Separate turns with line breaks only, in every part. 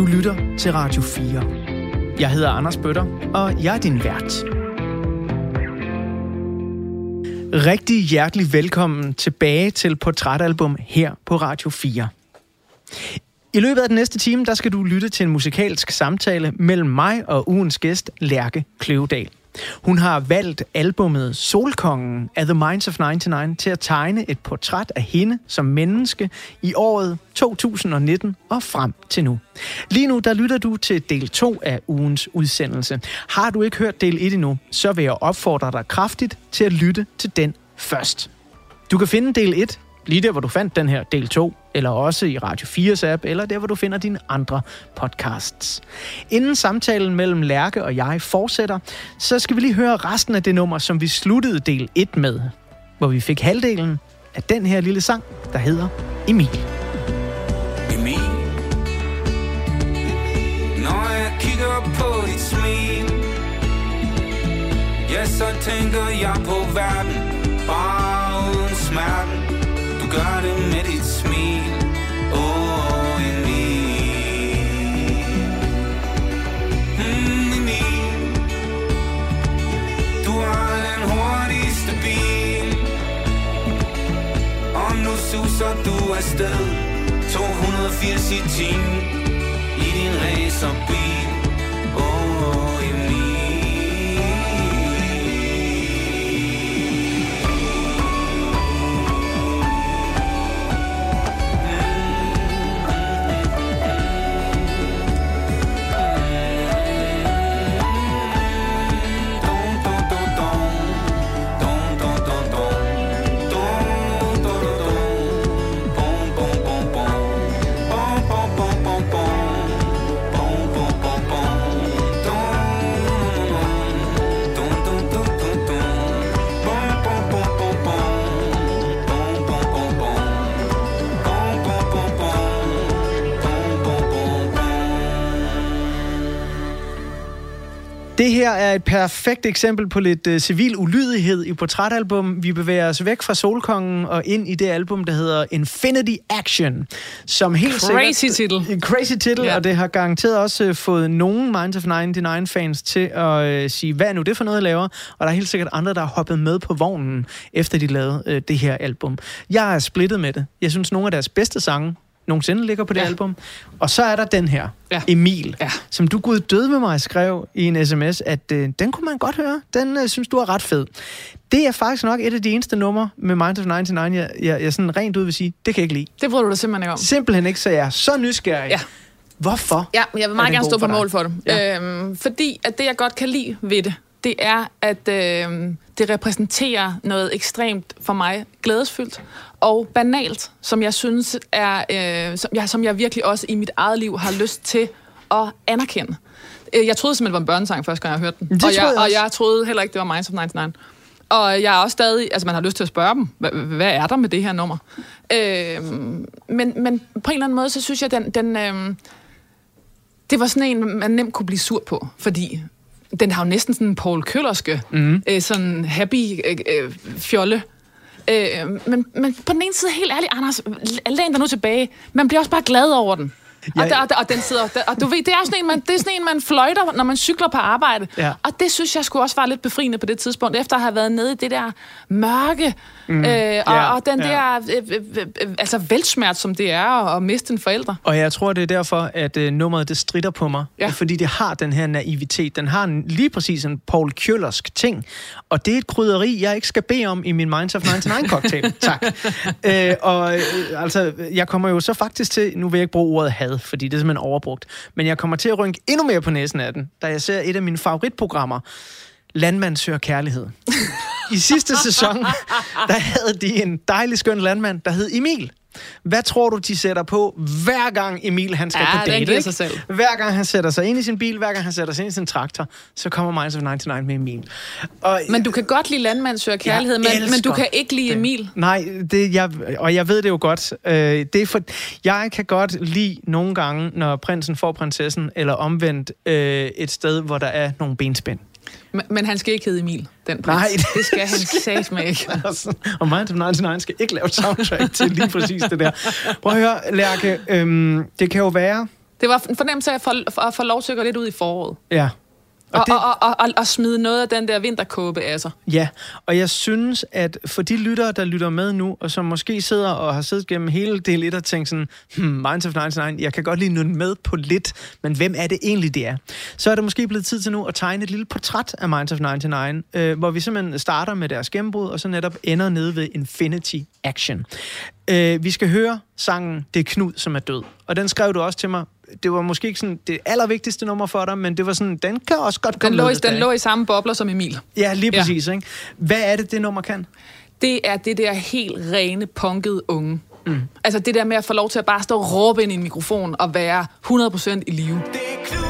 Du lytter til Radio 4. Jeg hedder Anders Bøtter, og jeg er din vært. Rigtig hjertelig velkommen tilbage til Portrætalbum her på Radio 4. I løbet af den næste time, der skal du lytte til en musikalsk samtale mellem mig og ugens gæst, Lærke Kløvedal. Hun har valgt albummet Solkongen af The Minds of 99 til at tegne et portræt af hende som menneske i året 2019 og frem til nu. Lige nu, der lytter du til del 2 af ugens udsendelse. Har du ikke hørt del 1 endnu, så vil jeg opfordre dig kraftigt til at lytte til den først. Du kan finde del 1 lige der, hvor du fandt den her del 2, eller også i Radio 4's app, eller der, hvor du finder dine andre podcasts. Inden samtalen mellem Lærke og jeg fortsætter, så skal vi lige høre resten af det nummer, som vi sluttede del 1 med, hvor vi fik halvdelen af den her lille sang, der hedder Emil.
Emil Når jeg kigger på dit smil Ja, så tænker jeg på verden Bare gør det med dit smil. Åh, Emil. Mm, Emil. Du har den hurtigste bil. Og nu suser du afsted. 280 i timen I din racerbil.
Her er et perfekt eksempel på lidt uh, civil ulydighed i portrætalbum. Vi bevæger os væk fra Solkongen og ind i det album, der hedder Infinity Action, som helt
Crazy
sikkert...
titel.
En crazy titel,
Ja.
og det har garanteret også uh, fået nogen Minds of 99-fans til at uh, sige, hvad er nu det for noget, jeg laver? Og der er helt sikkert andre, der har hoppet med på vognen, efter de lavede uh, det her album. Jeg er splittet med det. Jeg synes, nogle af deres bedste sange nogensinde ligger på det
Ja.
album. Og så er der den her,
Ja.
Emil,
Ja.
som du gud død med mig skrev i en sms, at øh, den kunne man godt høre. Den øh, synes du er ret fed. Det er faktisk nok et af de eneste numre med Minds of 99, jeg, jeg, jeg sådan rent ud vil sige, det kan jeg ikke lide.
Det bryder du dig simpelthen ikke om.
Simpelthen ikke, så jeg er så nysgerrig.
Ja.
Hvorfor?
Ja, jeg vil meget gerne stå på
dig?
mål for det.
Ja.
Øhm, fordi at det, jeg godt kan lide ved det, det er, at øhm, det repræsenterer noget ekstremt for mig glædesfyldt og banalt, som jeg synes er, øh, som, jeg, som jeg virkelig også i mit eget liv har lyst til at anerkende. Øh, Jeg troede simpelthen, det var en børnesang, første gang jeg hørte den.
Det
og, jeg,
troede jeg
og jeg troede heller ikke, det var Minds of 99. Og jeg er også stadig, altså man har lyst til at spørge dem, hvad, hvad er der med det her nummer? Øhm, men, men på en eller anden måde, så synes jeg, den, den øhm, det var sådan en, man nemt kunne blive sur på, fordi den har jo næsten sådan en Paul Køllerske, mm. øh, sådan happy øh, øh, fjolle. Øh, men, men på den ene side, helt ærligt, Anders, læn dig nu tilbage. Man bliver også bare glad over den. Og,
Jeg-
der, og, der, og den sidder, der, og du ved, det er sådan en, man, det er sådan en, man fløjter, når man cykler på arbejde.
Ja.
Og det synes jeg skulle også var lidt befriende på det tidspunkt, efter at have været nede i det der mørke, mm. øh, og,
Ja,
og den
ja.
der, øh, øh, øh, altså velsmert, som det er at, at miste en forælder.
Og jeg tror, det er derfor, at øh, nummeret det strider på mig.
Ja.
Fordi det har den her naivitet. Den har en, lige præcis en Paul Kjøllersk ting. Og det er et krydderi, jeg ikke skal bede om i min Minds of 99-cocktail. tak. Øh, og øh, altså, jeg kommer jo så faktisk til, nu vil jeg ikke bruge ordet had, fordi det er simpelthen overbrugt, men jeg kommer til at rynke endnu mere på næsen af den, da jeg ser et af mine favoritprogrammer, Landmand søger kærlighed. I sidste sæson, der havde de en dejlig skøn landmand, der hed Emil. Hvad tror du, de sætter på, hver gang Emil han skal
Ja,
på date? ikke?
sig selv.
Hver gang han sætter sig ind i sin bil, hver gang han sætter sig ind i sin traktor, så kommer Minds of 99 med Emil. Og,
Men du kan godt lide landmand søger kærlighed, men, men du kan ikke lide
det.
Emil.
Nej, det, jeg, og jeg ved det jo godt. Øh, det er for, jeg kan godt lide nogle gange, når prinsen får prinsessen, eller omvendt øh, et sted, hvor der er nogle benspænd.
Men, men han skal ikke hedde Emil, den prins.
Nej, det
det skal han sagt med ikke.
Altså, og Minds of 99 skal ikke lave soundtrack til lige præcis det der. Prøv at høre, Lærke, øhm, det kan jo være,
Det var en fornemmelse af at få, at få lov til at gå lidt ud i foråret.
Ja.
Og,
det-
og, og, og, og, og smide noget af den der vinterkåbe af sig.
Ja, og jeg synes, at for de lyttere, der lytter med nu, og som måske sidder og har siddet gennem hele del 1 og tænkt sådan, hmm, Minds of 99, jeg kan godt lige nynne med på lidt, men hvem er det egentlig, det er? Så er det måske blevet tid til nu at tegne et lille portræt af Minds of 99, øh, hvor vi simpelthen starter med deres gennembrud, og så netop ender nede ved Infinity Action. Øh, vi skal høre sangen Det er Knud, som er død. Og den skrev du også til mig. Det var måske ikke sådan det allervigtigste nummer for dig, men det var sådan, den kan også godt
Den
komme
lå,
med,
i, den lå i samme bobler som Emil.
Ja, lige
Ja.
præcis. Ikke? Hvad er det, det nummer kan?
Det er det der helt rene, punkede unge. Mm. Altså det der med at få lov til at bare stå og råbe ind i en mikrofon og være 100% i live.
Det er Knud,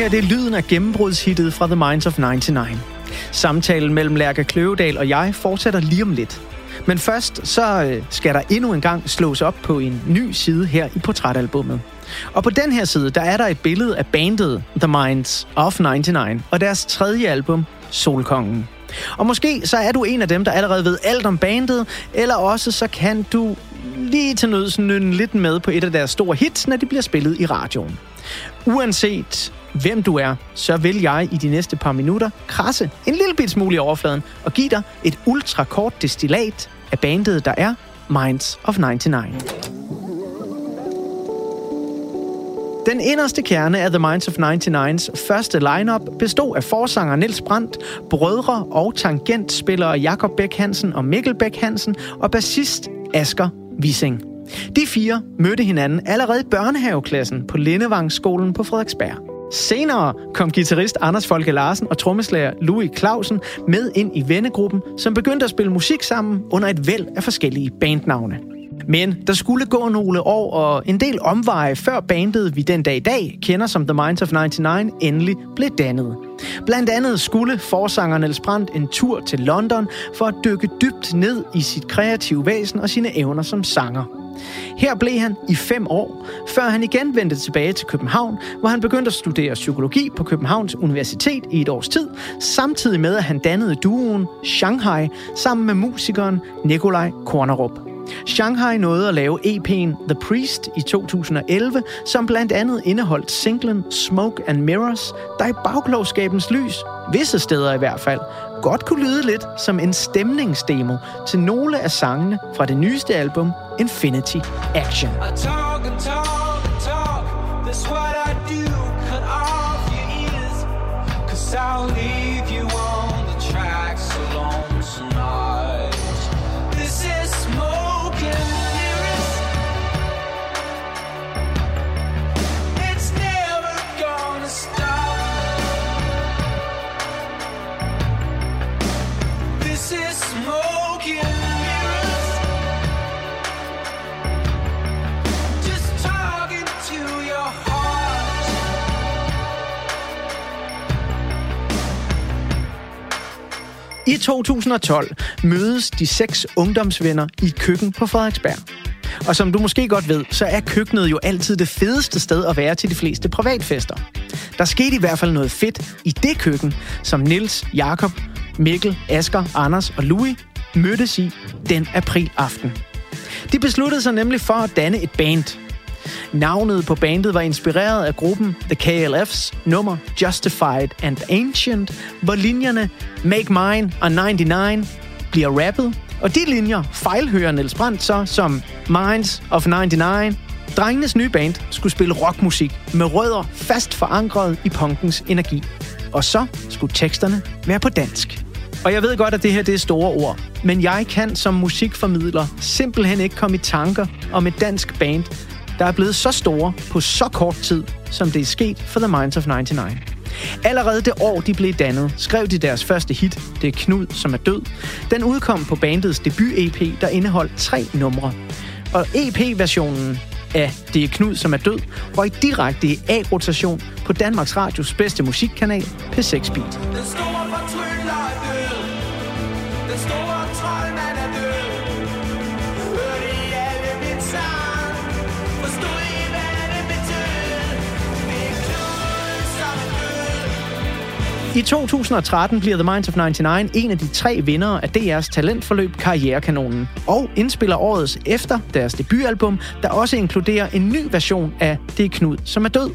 her det er lyden af gennembrudshittet fra The Minds of 99. Samtalen mellem Lærke Kløvedal og jeg fortsætter lige om lidt. Men først så øh, skal der endnu en gang slås op på en ny side her i portrætalbummet. Og på den her side, der er der et billede af bandet The Minds of 99 og deres tredje album, Solkongen. Og måske så er du en af dem, der allerede ved alt om bandet, eller også så kan du lige til nøds nynne lidt med på et af deres store hits, når de bliver spillet i radioen. Uanset hvem du er, så vil jeg i de næste par minutter krasse en lille bit smule i overfladen og give dig et ultrakort destillat af bandet, der er Minds of 99. Den inderste kerne af The Minds of 99's første lineup bestod af forsanger Niels Brandt, brødre og tangentspillere Jakob Bæk Hansen og Mikkel Bæk Hansen og bassist Asger Wissing. De fire mødte hinanden allerede i børnehaveklassen på Lindevangsskolen på Frederiksberg. Senere kom guitarist Anders Folke Larsen og trommeslager Louis Clausen med ind i vennegruppen, som begyndte at spille musik sammen under et væld af forskellige bandnavne. Men der skulle gå nogle år og en del omveje, før bandet, vi den dag i dag kender som The Minds of 99, endelig blev dannet. Blandt andet skulle forsanger Niels Brandt en tur til London for at dykke dybt ned i sit kreative væsen og sine evner som sanger. Her blev han i fem år, før han igen vendte tilbage til København, hvor han begyndte at studere psykologi på Københavns Universitet i et års tid, samtidig med at han dannede duoen Shanghai sammen med musikeren Nikolaj Kornerup. Shanghai nåede at lave EP'en The Priest i 2011, som blandt andet indeholdt singlen Smoke and Mirrors, der i bagklogskabens lys, visse steder i hvert fald, godt kunne lyde lidt som en stemningsdemo til nogle af sangene fra det nyeste album Infinity Action.
I talk and talk I
2012 mødes de seks ungdomsvenner i et køkken på Frederiksberg. Og som du måske godt ved, så er køkkenet jo altid det fedeste sted at være til de fleste privatfester. Der skete i hvert fald noget fedt i det køkken, som Nils, Jakob, Mikkel, Asker, Anders og Louis mødtes i den aprilaften. De besluttede sig nemlig for at danne et band. Navnet på bandet var inspireret af gruppen The KLF's nummer Justified and Ancient, hvor linjerne Make Mine og 99 bliver rappet, og de linjer fejlhører Niels Brandt så som Minds of 99. Drengenes nye band skulle spille rockmusik med rødder fast forankret i punkens energi. Og så skulle teksterne være på dansk. Og jeg ved godt, at det her det er store ord, men jeg kan som musikformidler simpelthen ikke komme i tanker om et dansk band, der er blevet så store på så kort tid, som det er sket for The Minds of 99. Allerede det år, de blev dannet, skrev de deres første hit, Det er Knud, som er død. Den udkom på bandets debut-EP, der indeholdt tre numre. Og EP-versionen af Det er Knud, som er død, røg direkte i A-rotation på Danmarks Radios bedste musikkanal, P6 Beat.
Den store I
2013 bliver The Minds of 99 en af de tre vindere af DR's talentforløb Karrierekanonen, og indspiller årets efter deres debutalbum, der også inkluderer en ny version af Det er Knud, som er død.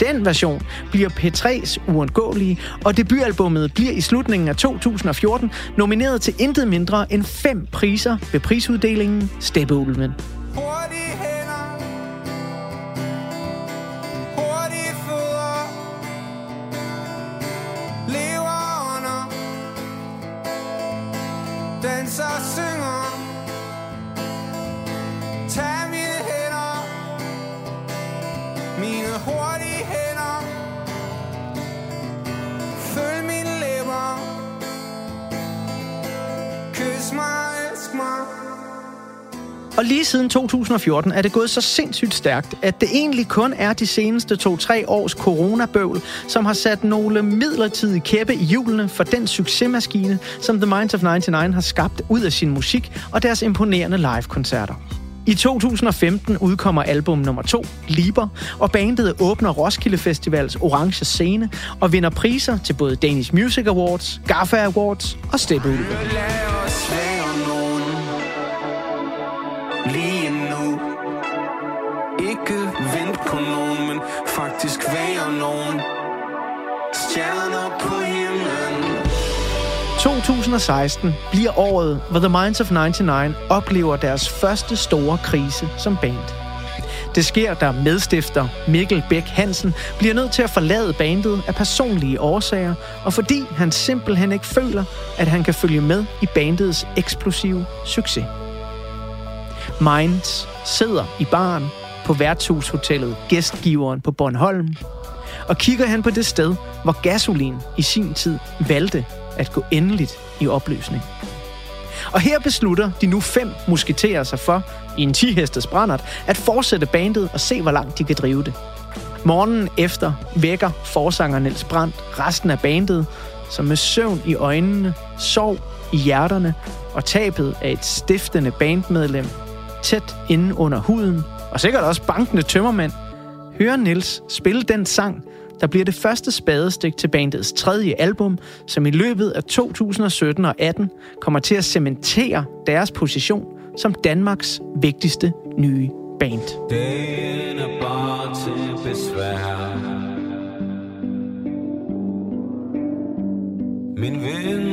Den version bliver P3's uundgåelige, og debutalbummet bliver i slutningen af 2014 nomineret til intet mindre end fem priser ved prisuddelingen Steppeulven.
Hurtighed! Danser og
Og lige siden 2014 er det gået så sindssygt stærkt, at det egentlig kun er de seneste 2-3 års coronabøvl, som har sat nogle midlertidige kæppe i hjulene for den succesmaskine, som The Minds of 99 har skabt ud af sin musik og deres imponerende live-koncerter. I 2015 udkommer album nummer 2, Liber, og bandet åbner Roskilde Festivals orange scene og vinder priser til både Danish Music Awards, GAFFA Awards og Steppeulven.
Lige nu Ikke vent på nogen Men faktisk være nogen Stjerner på himlen
2016 bliver året, hvor The Minds of 99 oplever deres første store krise som band. Det sker, da medstifter Mikkel Bæk Hansen bliver nødt til at forlade bandet af personlige årsager, og fordi han simpelthen ikke føler, at han kan følge med i bandets eksplosive succes. Minds sidder i baren på værtshushotellet Gæstgiveren på Bornholm, og kigger han på det sted, hvor Gasolin i sin tid valgte at gå endeligt i opløsning. Og her beslutter de nu fem musketerer sig for, i en 10-hestes brændert, at fortsætte bandet og se, hvor langt de kan drive det. Morgenen efter vækker forsanger Niels Brandt resten af bandet, som med søvn i øjnene, sorg i hjerterne og tabet af et stiftende bandmedlem tæt inde under huden, og sikkert også bankende tømmermænd, hører Niels spille den sang, der bliver det første spadestik til bandets tredje album, som i løbet af 2017 og 18 kommer til at cementere deres position som Danmarks vigtigste nye band.
Den er bare til besvær Min ven,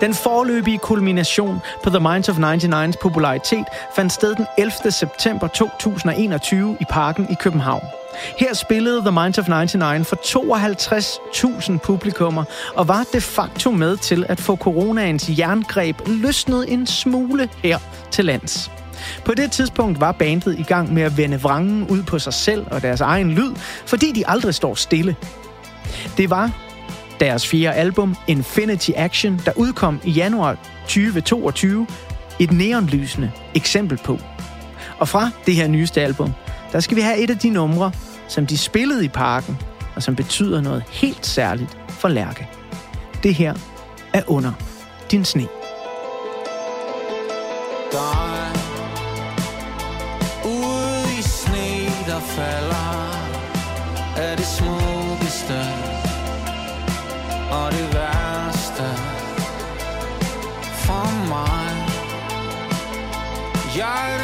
Den
forløbige kulmination på The Minds of 99's popularitet fandt sted den 11. september 2021 i Parken i København. Her spillede The Minds of 99 for 52.000 publikummer og var de facto med til at få coronaens jerngreb løsnet en smule her til lands. På det tidspunkt var bandet i gang med at vende vrangen ud på sig selv og deres egen lyd, fordi de aldrig står stille. Det var deres fjerde album, Infinity Action, der udkom i januar 2022, et neonlysende eksempel på. Og fra det her nyeste album, der skal vi have et af de numre, som de spillede i parken, og som betyder noget helt særligt for Lærke. Det her er under din sne.
dig Ude i sne, der falder Er det smukkeste og det værste For mig. Jeg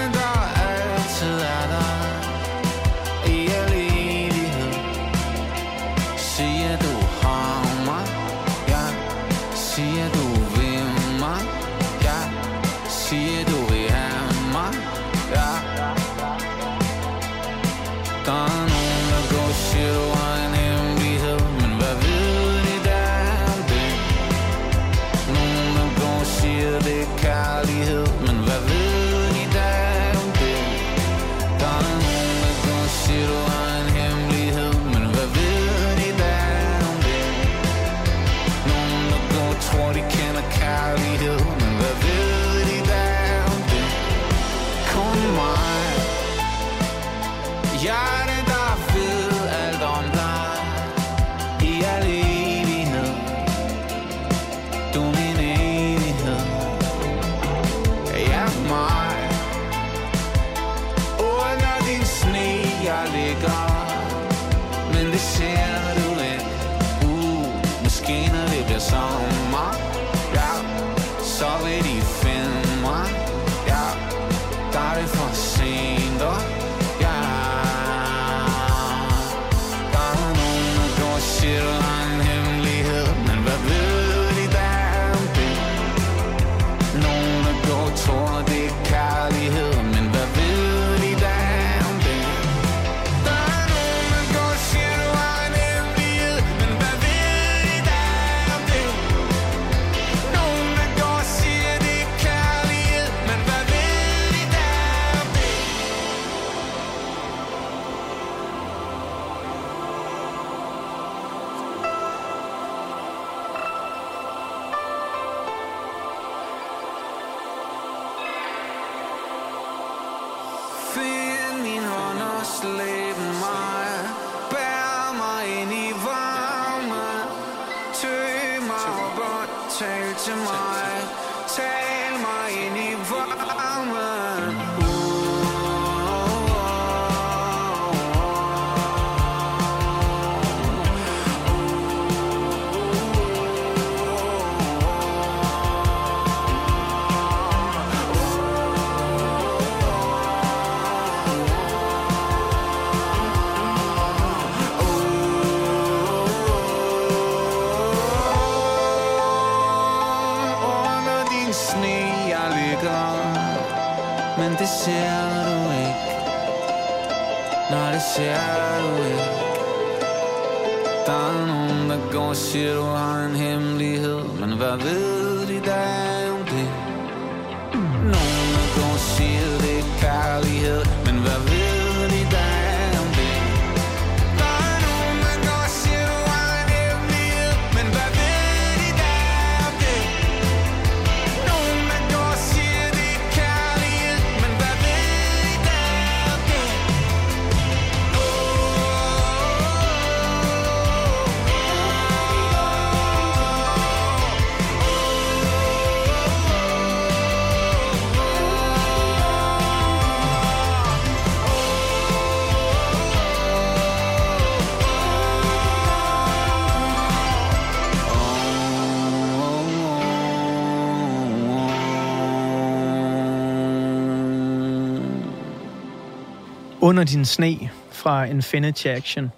Under din sne
fra Infinity Action.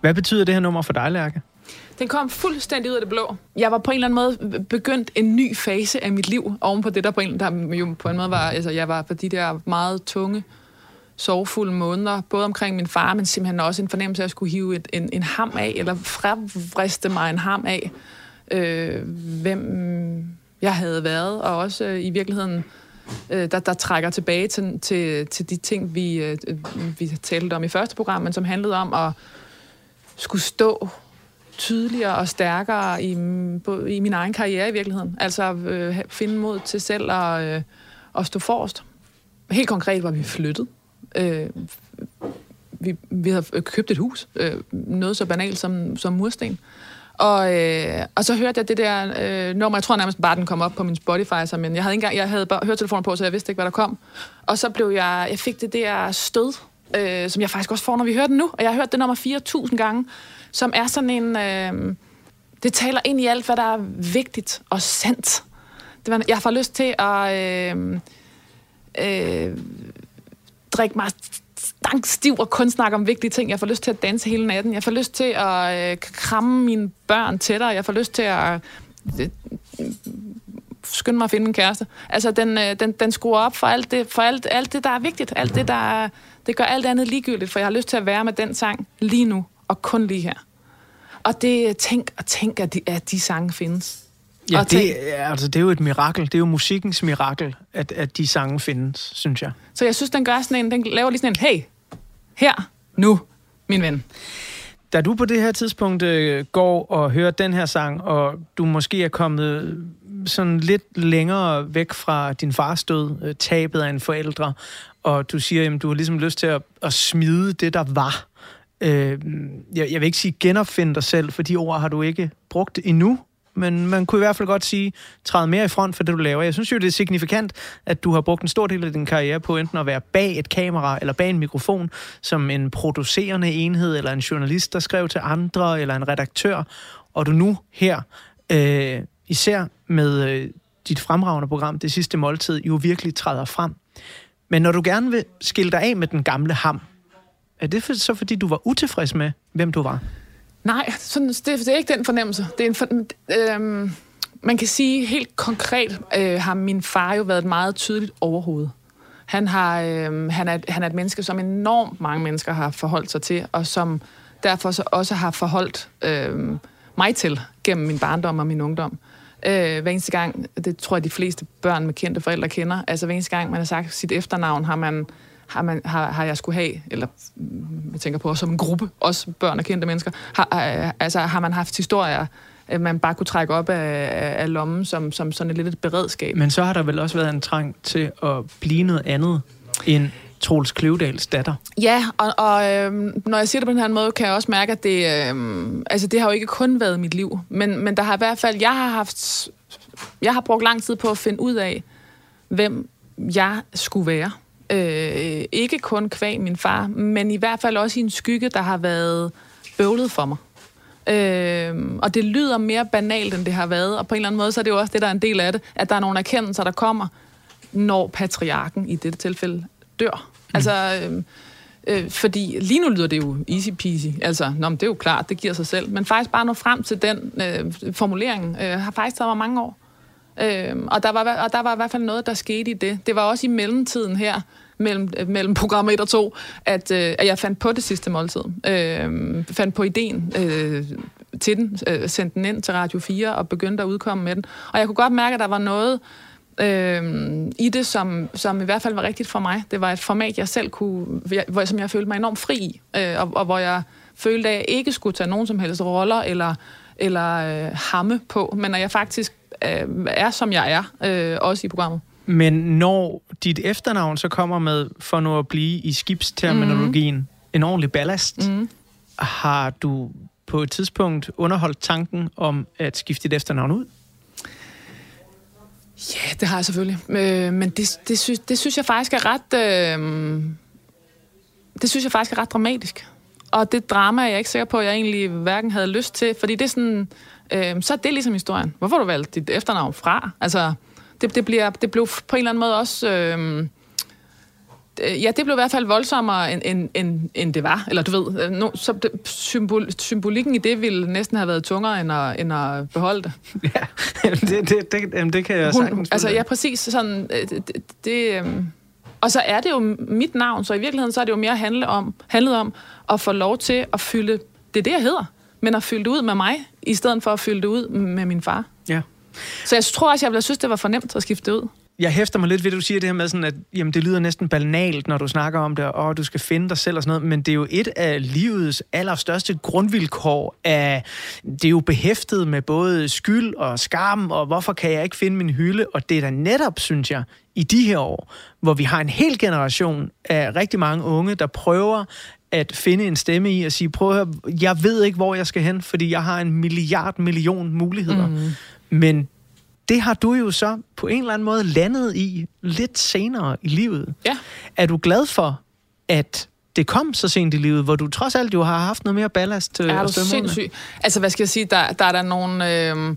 Hvad betyder det her nummer for dig, Lærke?
Den kom fuldstændig ud af det blå. Jeg var på en eller anden måde begyndt en ny fase af mit liv, oven på det, der på en, der jo på en måde var, altså jeg var på de der meget tunge, sorgfulde måneder, både omkring min far, men simpelthen også en fornemmelse af at skulle hive et, en, en ham af, eller frevriste mig en ham af, øh, hvem jeg havde været, og også øh, i virkeligheden, øh, Øh, der, der trækker tilbage til, til, til de ting, vi, øh, vi talte om i første program, men som handlede om at skulle stå tydeligere og stærkere i, på, i min egen karriere i virkeligheden. Altså øh, finde mod til selv at, øh, at stå forrest. helt konkret var vi flyttet. Øh, vi, vi havde købt et hus. Øh, noget så banalt som, som mursten. Og, øh, og så hørte jeg det der øh, nummer, jeg tror nærmest bare, den kom op på min Spotify, så, men jeg havde, ikke engang, jeg havde bare hørt telefonen på, så jeg vidste ikke, hvad der kom. Og så blev jeg, jeg fik det der stød, øh, som jeg faktisk også får, når vi hører den nu. Og jeg har hørt det nummer 4.000 gange, som er sådan en... Øh, det taler ind i alt, hvad der er vigtigt og sandt. Det var, jeg får lyst til at øh, øh, drikke mig stiv og kun snakke om vigtige ting. Jeg får lyst til at danse hele natten. Jeg får lyst til at øh, kramme mine børn tættere. Jeg får lyst til at øh, skynde mig at finde en kæreste. Altså, den, øh, den, den skruer op for alt det, for alt, alt det, der er vigtigt. Alt det, der det gør alt andet ligegyldigt, for jeg har lyst til at være med den sang lige nu, og kun lige her. Og det, tænk og tænk, at de, at de sange findes.
Ja,
Og
det, er- altså, det er jo et mirakel. Det er jo musikkens mirakel, at, at de sange findes, synes jeg.
Så jeg synes, den gør sådan en, den laver lige sådan en, hey, her, nu, min ven.
Da du på det her tidspunkt øh, går og hører den her sang, og du måske er kommet sådan lidt længere væk fra din fars død, øh, tabet af en forældre, og du siger, at du har ligesom lyst til at, at smide det, der var. Øh, jeg, jeg vil ikke sige genopfinde dig selv, for de ord har du ikke brugt endnu, men man kunne i hvert fald godt sige, træde mere i front for det, du laver. Jeg synes jo, det er signifikant, at du har brugt en stor del af din karriere på enten at være bag et kamera eller bag en mikrofon, som en producerende enhed, eller en journalist, der skrev til andre, eller en redaktør, og du nu her, øh, især med øh, dit fremragende program, Det Sidste Måltid, jo virkelig træder frem. Men når du gerne vil skille dig af med den gamle ham, er det for, så fordi, du var utilfreds med, hvem du var?
Nej, sådan, det, det er ikke den fornemmelse. Det er en for, øhm, man kan sige helt konkret, øh, har min far jo været et meget tydeligt overhoved. Han, har, øh, han, er, han er et menneske, som enormt mange mennesker har forholdt sig til, og som derfor så også har forholdt øh, mig til gennem min barndom og min ungdom. Øh, hver eneste gang, det tror jeg de fleste børn med kendte forældre kender, altså hver eneste gang man har sagt sit efternavn, har man har, man, har, har jeg skulle have, eller mm, jeg tænker på som en gruppe, også børn og kendte mennesker, har, øh, altså har man haft historier, øh, man bare kunne trække op af, af, lommen som, som sådan et lidt et beredskab.
Men så har der vel også været en trang til at blive noget andet end Troels Kløvedals datter.
Ja, og, og øhm, når jeg siger det på den her måde, kan jeg også mærke, at det, øhm, altså, det har jo ikke kun været mit liv, men, men der har i hvert fald, jeg har haft, jeg har brugt lang tid på at finde ud af, hvem jeg skulle være. Øh, ikke kun kvæg min far, men i hvert fald også i en skygge, der har været bøvlet for mig. Øh, og det lyder mere banalt, end det har været, og på en eller anden måde, så er det jo også det, der er en del af det, at der er nogle erkendelser, der kommer, når patriarken i dette tilfælde dør. Mm. Altså, øh, øh, fordi lige nu lyder det jo easy peasy, altså, nå, men det er jo klart, det giver sig selv, men faktisk bare nå frem til den øh, formulering, øh, har faktisk taget mig mange år. Øh, og, der var, og der var i hvert fald noget, der skete i det. Det var også i mellemtiden her, mellem, øh, mellem program 1 og 2, at, øh, at jeg fandt på det sidste måltid. Øh, fandt på ideen øh, til den, øh, sendte den ind til Radio 4 og begyndte at udkomme med den. Og jeg kunne godt mærke, at der var noget øh, i det, som, som i hvert fald var rigtigt for mig. Det var et format, jeg selv kunne, hvor, som jeg følte mig enormt fri i, øh, og, og hvor jeg følte, at jeg ikke skulle tage nogen som helst roller eller, eller øh, hamme på, men at jeg faktisk er, som jeg er, øh, også i programmet.
Men når dit efternavn så kommer med, for nu at blive i skibsterminologien, mm. en ordentlig ballast, mm. har du på et tidspunkt underholdt tanken om at skifte dit efternavn ud?
Ja, det har jeg selvfølgelig. Øh, men det, det, synes, det synes jeg faktisk er ret... Øh, det synes jeg faktisk er ret dramatisk. Og det drama er jeg ikke sikker på, at jeg egentlig hverken havde lyst til. Fordi det er sådan... Øh, så er det ligesom historien. Hvorfor du valgt dit efternavn fra? Altså, det, det, bliver, det blev på en eller anden måde også... Øh, ja, det blev i hvert fald voldsommere, end, end, end, end det var. Eller du ved, no, så det, symbol, symbolikken i det ville næsten have været tungere, end at, end at beholde det.
Ja, det, det, det, jamen, det kan jeg
Hun,
sagtens
altså, ja, præcis sådan, øh, det, det, øhm, og så er det jo mit navn, så i virkeligheden så er det jo mere handle om, handlet om at få lov til at fylde, det det, jeg hedder, men at fylde det ud med mig, i stedet for at fylde det ud med min far.
Ja.
Så jeg tror også, jeg ville synes, det var for nemt at skifte det ud.
Jeg hæfter mig lidt ved, at du siger det her med, sådan, at jamen, det lyder næsten banalt, når du snakker om det, og du skal finde dig selv og sådan noget, men det er jo et af livets allerstørste grundvilkår. Af, det er jo behæftet med både skyld og skam, og hvorfor kan jeg ikke finde min hylde? Og det er da netop, synes jeg, i de her år, hvor vi har en hel generation af rigtig mange unge, der prøver at finde en stemme i og sige, prøv at høre, jeg ved ikke, hvor jeg skal hen, fordi jeg har en milliard million muligheder. Mm. Men det har du jo så på en eller anden måde landet i lidt senere i livet.
Ja.
Er du glad for, at det kom så sent i livet, hvor du trods alt jo har haft noget mere ballast øh,
Er
at stemme under?
sindssyg? Altså, hvad skal jeg sige? Der, der er der nogle øh,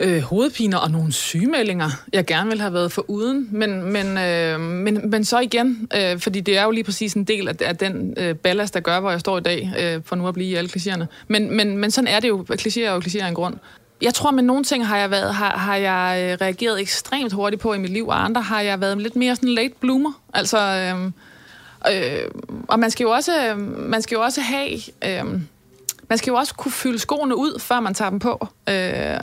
øh, hovedpiner og nogle sygemeldinger, jeg gerne vil have været for uden. Men, men, øh, men, men så igen, øh, fordi det er jo lige præcis en del af, af den øh, ballast, der gør, hvor jeg står i dag, øh, for nu at blive i alle klichéerne. Men, men, men sådan er det jo. Klichéer og jo klichéer er en grund. Jeg tror, med nogle ting har jeg, været, har, har jeg øh, reageret ekstremt hurtigt på i mit liv, og andre har jeg været lidt mere sådan late bloomer. Altså, øh, øh, og man skal jo også, øh, man skal jo også have... Øh, man skal jo også kunne fylde skoene ud, før man tager dem på. Øh,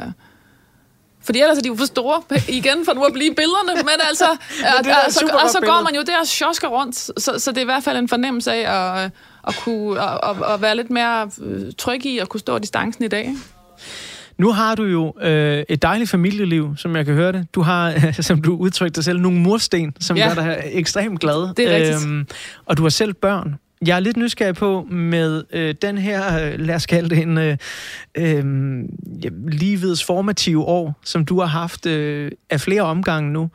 fordi ellers er de jo for store igen, for nu at blive billederne. Men altså, og,
det er et
og, så,
super
og
godt
så går
billede.
man jo der og sjosker rundt. Så, så det er i hvert fald en fornemmelse af at, at, kunne, at, at være lidt mere øh, tryg i at kunne stå distancen i dag.
Nu har du jo øh, et dejligt familieliv, som jeg kan høre det. Du har, som du udtrykte dig selv, nogle mursten, som
Ja.
gør dig ekstremt glad.
Det er rigtigt.
og du har selv børn. Jeg er lidt nysgerrig på med øh, den her, øh, lad os kalde det en øh, øh, livets formative år, som du har haft øh, af flere omgange nu.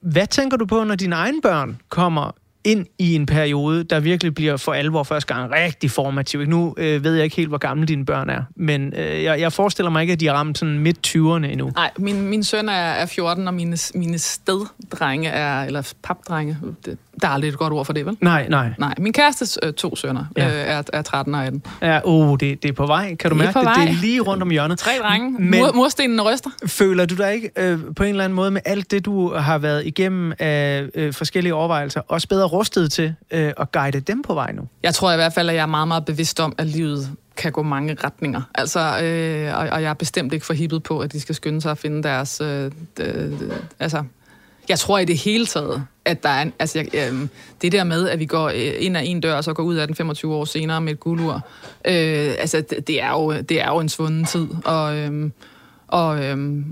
Hvad tænker du på, når dine egne børn kommer ind i en periode, der virkelig bliver for alvor første gang rigtig formativ? Nu øh, ved jeg ikke helt, hvor gamle dine børn er, men øh, jeg, jeg forestiller mig ikke, at de har ramt sådan midt-20'erne endnu.
Nej, min, min søn er, er 14, og mine, mine steddrenge er, eller papdrenge, det, der er aldrig et godt ord for det, vel?
Nej, nej.
Nej, min kærestes øh, to sønner
Ja.
øh, er, er 13 og 18.
Ja, oh, det, det er på vej. Kan du
Det er
mærke det?
vej.
Det er lige rundt om hjørnet.
Tre drenge.
Men-.
Mur, murstenene ryster.
Føler du dig ikke øh, på en eller anden måde med alt det, du har været igennem af øh, forskellige overvejelser, også bedre rustet til øh, at guide dem på vej nu?
Jeg tror i hvert fald, at jeg er meget, meget bevidst om, at livet kan gå mange retninger. Altså, øh, og, og jeg er bestemt ikke forhippet på, at de skal skynde sig at finde deres... Øh, øh, altså, jeg tror i det hele taget, at der er en, altså, jeg, øh, det der med, at vi går øh, ind ad en dør, og så går ud af den 25 år senere med et guldur, øh, altså, det, det, er jo, det er jo en svunden tid. Og, øh, og øhm,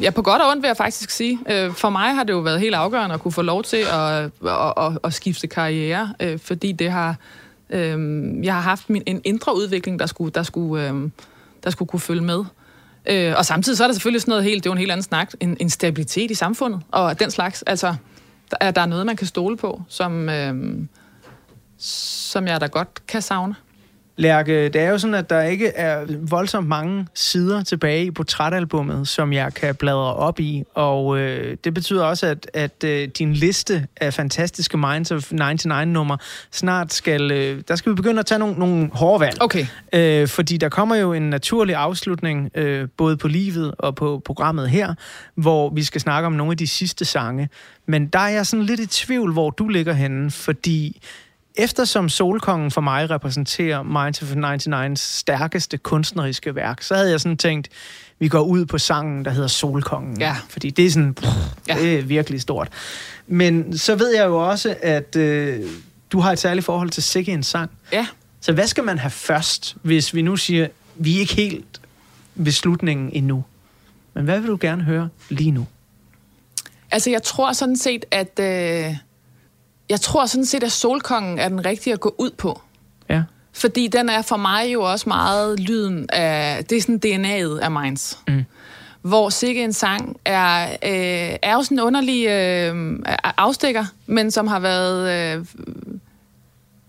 ja, på godt og ondt vil jeg faktisk sige. Øh, for mig har det jo været helt afgørende at kunne få lov til at, at, at, at skifte karriere, øh, fordi det har... Øh, jeg har haft min, en indre udvikling, der skulle, der skulle, øh, der skulle kunne følge med. Øh, og samtidig så er der selvfølgelig sådan noget helt, det er jo en helt anden snak, en, en stabilitet i samfundet, og den slags. Altså, der er, der er noget, man kan stole på, som, øh, som jeg da godt kan savne.
Lærke, det er jo sådan, at der ikke er voldsomt mange sider tilbage i portrætalbummet, som jeg kan bladre op i, og øh, det betyder også, at, at øh, din liste af fantastiske Minds of 99-nummer snart skal, øh, der skal vi begynde at tage nogle, nogle hårde valg.
Okay.
Øh, fordi der kommer jo en naturlig afslutning, øh, både på livet og på programmet her, hvor vi skal snakke om nogle af de sidste sange. Men der er jeg sådan lidt i tvivl, hvor du ligger henne, fordi eftersom Solkongen for mig repræsenterer Minds of 99's stærkeste kunstneriske værk, så havde jeg sådan tænkt, vi går ud på sangen, der hedder Solkongen.
Ja.
Fordi det er sådan, pff,
Ja.
det er virkelig stort. Men så ved jeg jo også, at øh, du har et særligt forhold til sikke en sang.
Ja.
Så hvad skal man have først, hvis vi nu siger, vi er ikke helt ved slutningen endnu? Men hvad vil du gerne høre lige nu?
Altså, jeg tror sådan set, at... Øh, jeg tror sådan set, at Solkongen er den rigtige at gå ud på.
Ja.
Fordi den er for mig jo også meget lyden af... Det er sådan DNA'et af Minds.
Mm.
Hvor Sikke en sang er, øh, er jo sådan en underlig øh, afstikker, men som har været øh,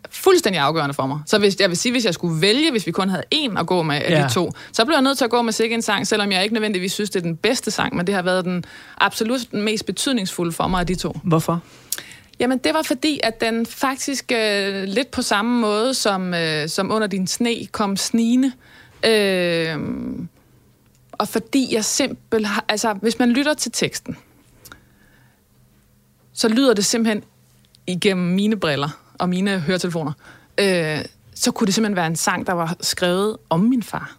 fuldstændig afgørende for mig. Så hvis, jeg vil sige, hvis jeg skulle vælge, hvis vi kun havde én at gå med af
Ja.
de to, så blev jeg nødt til at gå med Sikke en sang, selvom jeg ikke nødvendigvis synes, det er den bedste sang, men det har været den absolut mest betydningsfulde for mig af de to.
Hvorfor?
Jamen, det var fordi, at den faktisk øh, lidt på samme måde som, øh, som under din sne kom snigende. Øh, og fordi jeg simpelthen... har- Altså, hvis man lytter til teksten, så lyder det simpelthen igennem mine briller og mine høretelefoner. Øh, så kunne det simpelthen være en sang, der var skrevet om min far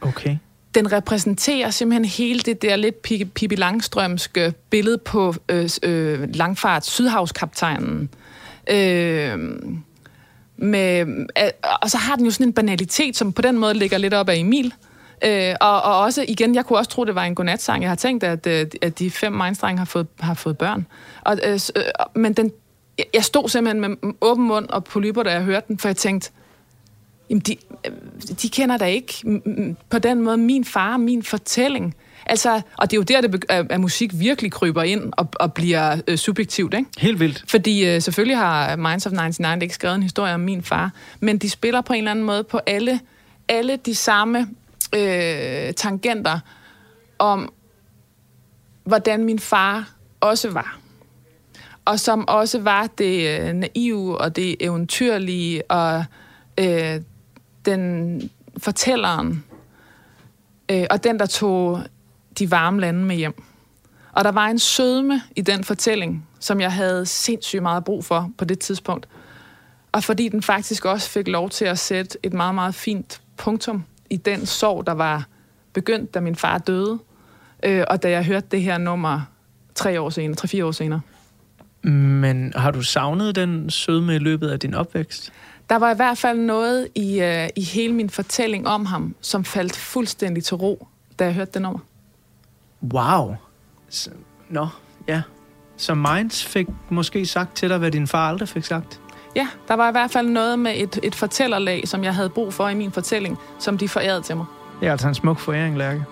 Okay
den repræsenterer simpelthen hele det der lidt Pippi Langstrømske billede på øh, øh, langfart Sydhavskaptajnen. Øh, med, øh, og så har den jo sådan en banalitet, som på den måde ligger lidt op af Emil. Øh, og, og også, igen, jeg kunne også tro, det var en godnatsang. Jeg har tænkt, at, øh, at de fem mindstrenge har fået, har fået børn. Og, øh, øh men den, jeg stod simpelthen med åben mund og polyper, da jeg hørte den, for jeg tænkte, jamen de, de kender da ikke på den måde min far, min fortælling. Altså, og det er jo der, det, at musik virkelig kryber ind og, og bliver øh, subjektivt, ikke?
Helt vildt.
Fordi øh, selvfølgelig har Minds of 99 ikke skrevet en historie om min far, men de spiller på en eller anden måde på alle, alle de samme øh, tangenter om, hvordan min far også var. Og som også var det øh, naive og det eventyrlige og øh, den fortælleren øh, og den, der tog de varme lande med hjem. Og der var en sødme i den fortælling, som jeg havde sindssygt meget brug for på det tidspunkt. Og fordi den faktisk også fik lov til at sætte et meget, meget fint punktum i den sorg, der var begyndt, da min far døde, øh, og da jeg hørte det her nummer tre år senere, tre-fire år senere.
Men har du savnet den sødme i løbet af din opvækst?
Der var i hvert fald noget i, øh, i hele min fortælling om ham, som faldt fuldstændig til ro, da jeg hørte det nummer.
Wow. Så, nå, ja. Så Minds fik måske sagt til dig, hvad din far aldrig fik sagt?
Ja, der var i hvert fald noget med et, et fortællerlag, som jeg havde brug for i min fortælling, som de forærede til mig.
Det er altså en smuk foræring, Lærke.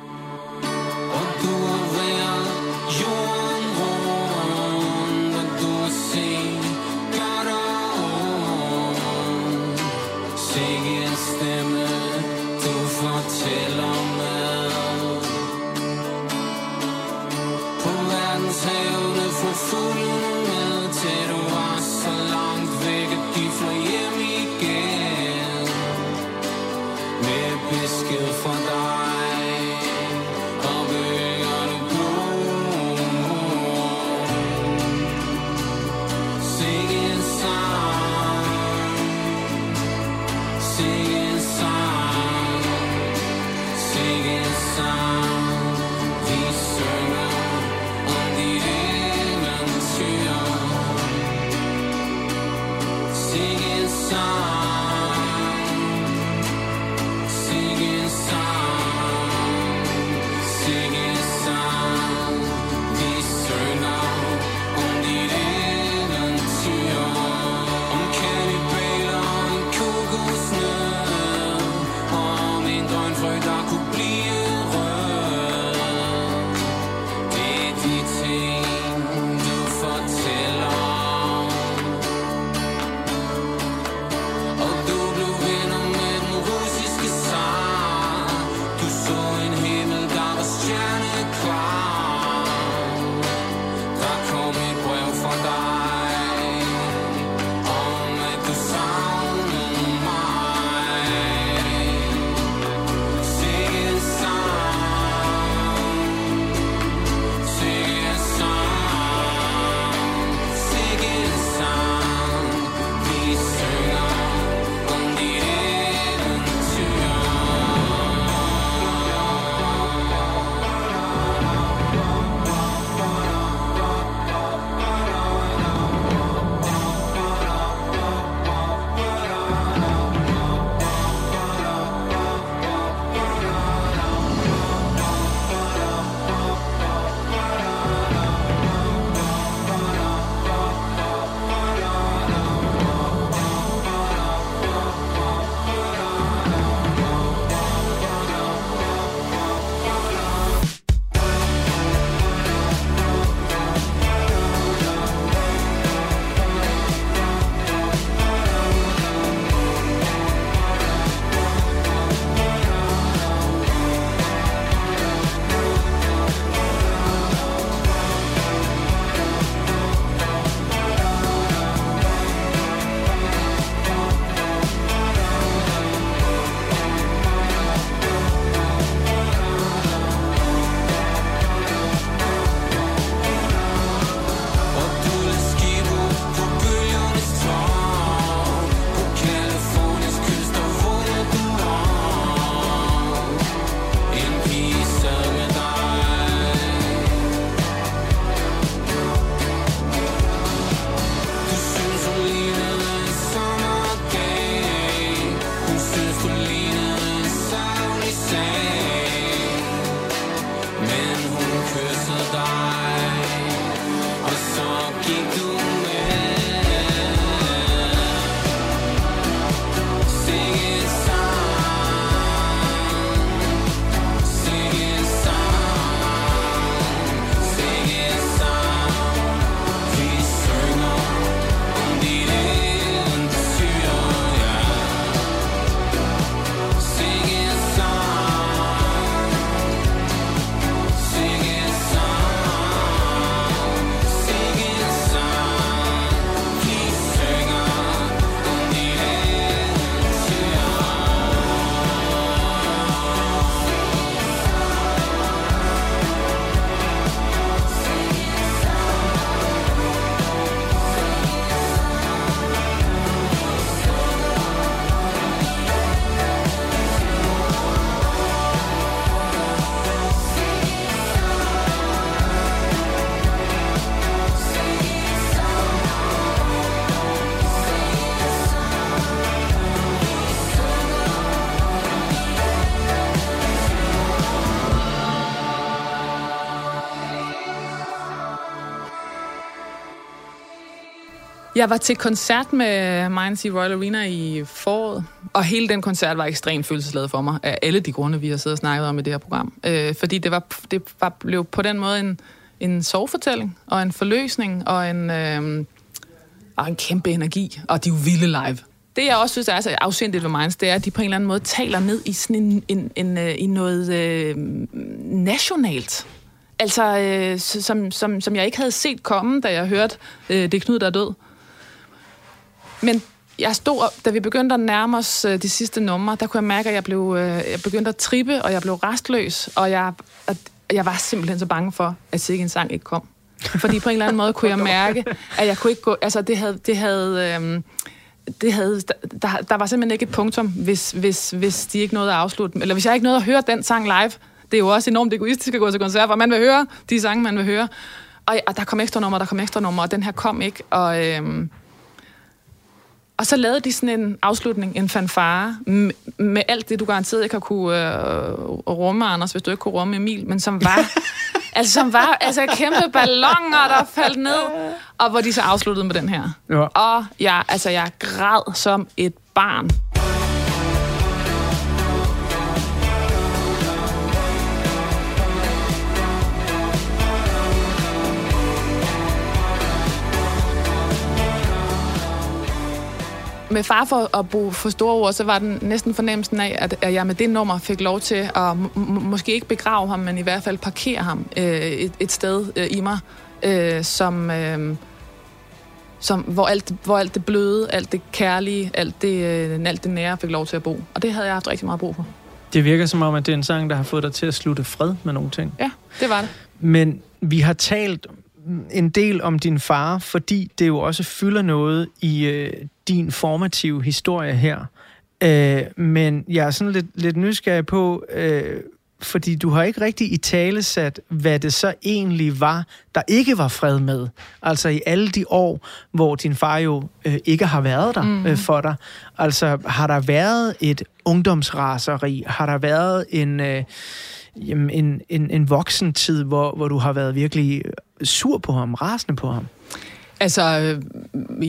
Jeg var til koncert med Minds i Royal Arena i foråret, og hele den koncert var ekstremt følelsesladet for mig, af alle de grunde, vi har siddet og snakket om i det her program. Øh, fordi det, var, det var, blev på den måde en, en sovefortælling, og en forløsning, og en, øh, og en kæmpe energi, og de er jo vilde live. Det, jeg også synes er så afsindigt ved Minds, det er, at de på en eller anden måde taler ned i, sådan en, en, en, en, i noget øh, nationalt. Altså, øh, som, som, som jeg ikke havde set komme, da jeg hørte, øh, det er Knud, der er død. Men jeg stod, op- da vi begyndte at nærme os øh, de sidste numre, der kunne jeg mærke, at jeg, blev, øh, jeg begyndte at trippe, og jeg blev restløs, og jeg, at jeg var simpelthen så bange for, at sikke en sang ikke kom. Fordi på en eller anden måde kunne jeg mærke, at jeg kunne ikke gå... Altså, det havde... Det havde øhm, det havde, der, der var simpelthen ikke et punktum, hvis, hvis, hvis de ikke nåede at afslutte. Eller hvis jeg ikke nåede at høre den sang live. Det er jo også enormt egoistisk at gå til koncert, for man vil høre de sange, man vil høre. Og, og der kom ekstra nummer, der kom ekstra nummer, og den her kom ikke. Og, øhm, og så lavede de sådan en afslutning, en fanfare, med, alt det, du garanteret ikke har kunne øh, rumme, Anders, hvis du ikke kunne rumme Emil, men som var, altså, som var altså, kæmpe ballonger, der faldt ned, og hvor de så afsluttede med den her.
Ja.
Og jeg, altså, jeg græd som et barn. Med far for at bruge for store ord, så var den næsten fornemmelsen af, at, at jeg med det nummer fik lov til at m- m- måske ikke begrave ham, men i hvert fald parkere ham øh, et, et sted øh, i mig, øh, som, øh, som, hvor, alt, hvor alt det bløde, alt det kærlige, alt det, øh, alt det nære fik lov til at bo. Og det havde jeg haft rigtig meget brug for.
Det virker som om, at det er en sang, der har fået dig til at slutte fred med nogle ting.
Ja, det var det.
Men vi har talt en del om din far, fordi det jo også fylder noget i øh, din formative historie her. Øh, men jeg er sådan lidt, lidt nysgerrig på, øh, fordi du har ikke rigtig i tale sat, hvad det så egentlig var, der ikke var fred med. Altså i alle de år, hvor din far jo øh, ikke har været der mm. øh, for dig. Altså har der været et ungdomsraseri? Har der været en... Øh, jamen, en, en, en voksen tid, hvor, hvor du har været virkelig øh, sur på ham, rasende på ham?
Altså, øh,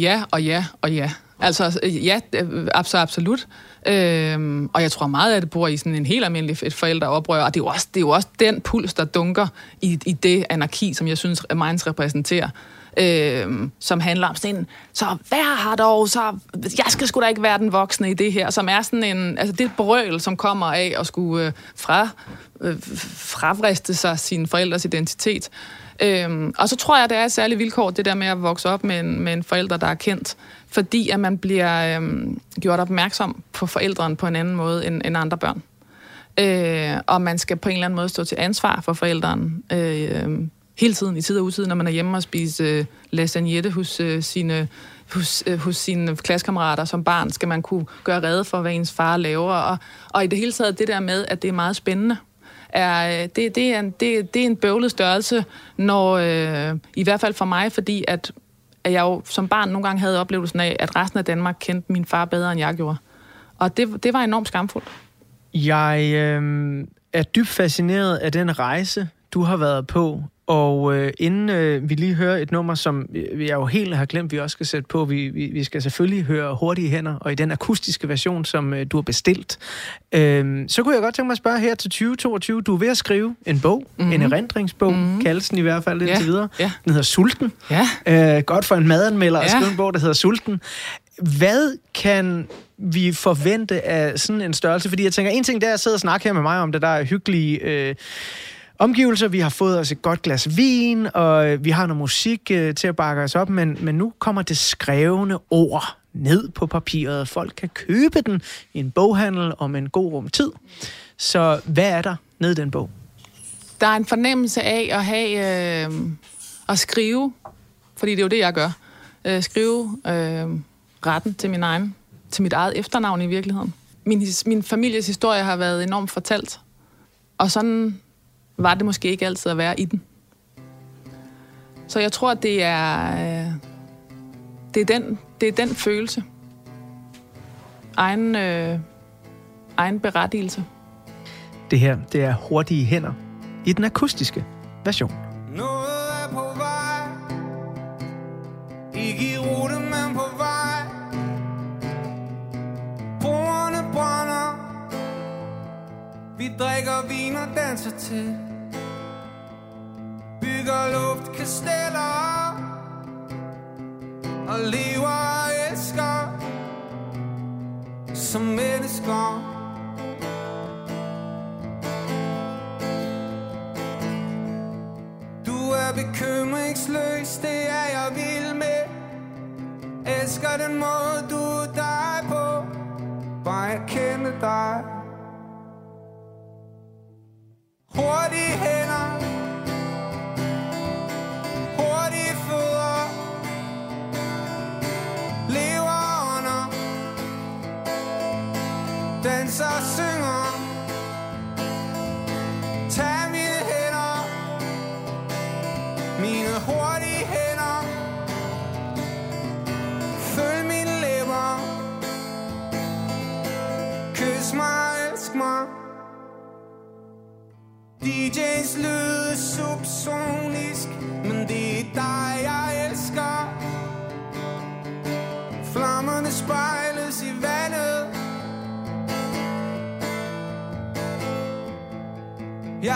ja og ja og ja. Altså, øh, ja, øh, absolut. Øhm, og jeg tror meget af det bor i sådan en helt almindelig et forældreoprør, og det er jo også, det er jo også den puls, der dunker i, i det anarki, som jeg synes, Minds repræsenterer. Øhm, som handler om sådan en, så vær her dog, så jeg skal sgu da ikke være den voksne i det her, som er sådan en, altså det brøl, som kommer af at skulle øh, fra, øh, fravriste sig sin forældres identitet. Øhm, og så tror jeg, det er et særligt vilkår, det der med at vokse op med en, med en forælder, der er kendt. Fordi at man bliver øhm, gjort opmærksom på forældrene på en anden måde end, end andre børn. Øh, og man skal på en eller anden måde stå til ansvar for forældrene øh, hele tiden, i tid og utid, når man er hjemme og spise øh, lasagnette hos, øh, sine, hos, øh, hos sine klassekammerater som barn, skal man kunne gøre rede for, hvad ens far laver. Og, og i det hele taget det der med, at det er meget spændende er, øh, det, det, er en, det, det er en bøvlet størrelse, når, øh, i hvert fald for mig, fordi at, at jeg jo som barn nogle gange havde oplevelsen af, at resten af Danmark kendte min far bedre, end jeg gjorde. Og det, det var enormt skamfuldt.
Jeg øh, er dybt fascineret af den rejse, du har været på. Og øh, inden øh, vi lige hører et nummer, som jeg jo helt har glemt, vi også skal sætte på, vi, vi, vi skal selvfølgelig høre Hurtige Hænder, og i den akustiske version, som øh, du har bestilt. Øh, så kunne jeg godt tænke mig at spørge her til 2022. Du er ved at skrive en bog, mm-hmm. en erindringsbog, mm-hmm. kaldes den i hvert fald indtil
Ja,
videre.
ja.
Den hedder Sulten.
Ja.
Øh, godt for en madanmelder at
Ja.
skrive en bog, der hedder Sulten. Hvad kan vi forvente af sådan en størrelse? Fordi jeg tænker, en ting det er at sidde og snakke her med mig om det, der er hyggelige øh, omgivelser. Vi har fået os et godt glas vin, og øh, vi har noget musik øh, til at bakke os op, men, men nu kommer det skrevne ord ned på papiret. Folk kan købe den i en boghandel om en god rum tid. Så hvad er der ned i den bog?
Der er en fornemmelse af at have øh, at skrive, fordi det er jo det, jeg gør. Øh, skrive øh, retten til min egen, til mit eget efternavn i virkeligheden. Min, his- min families historie har været enormt fortalt, og sådan var det måske ikke altid at være i den. Så jeg tror, at det er, øh, det er, den, det er den følelse. Egen, øh, egen berettigelse.
Det her, det er Hurtige Hænder i den akustiske version.
Noget er på vej. Ikke i rute, men på vej. Brugerne brænder. Vi drikker vin og danser til luftkasteller Og lever og elsker Som mennesker. Du er bekymringsløs, det er jeg vild med. Elsker den måde du er dig på. Bare jeg kender dig.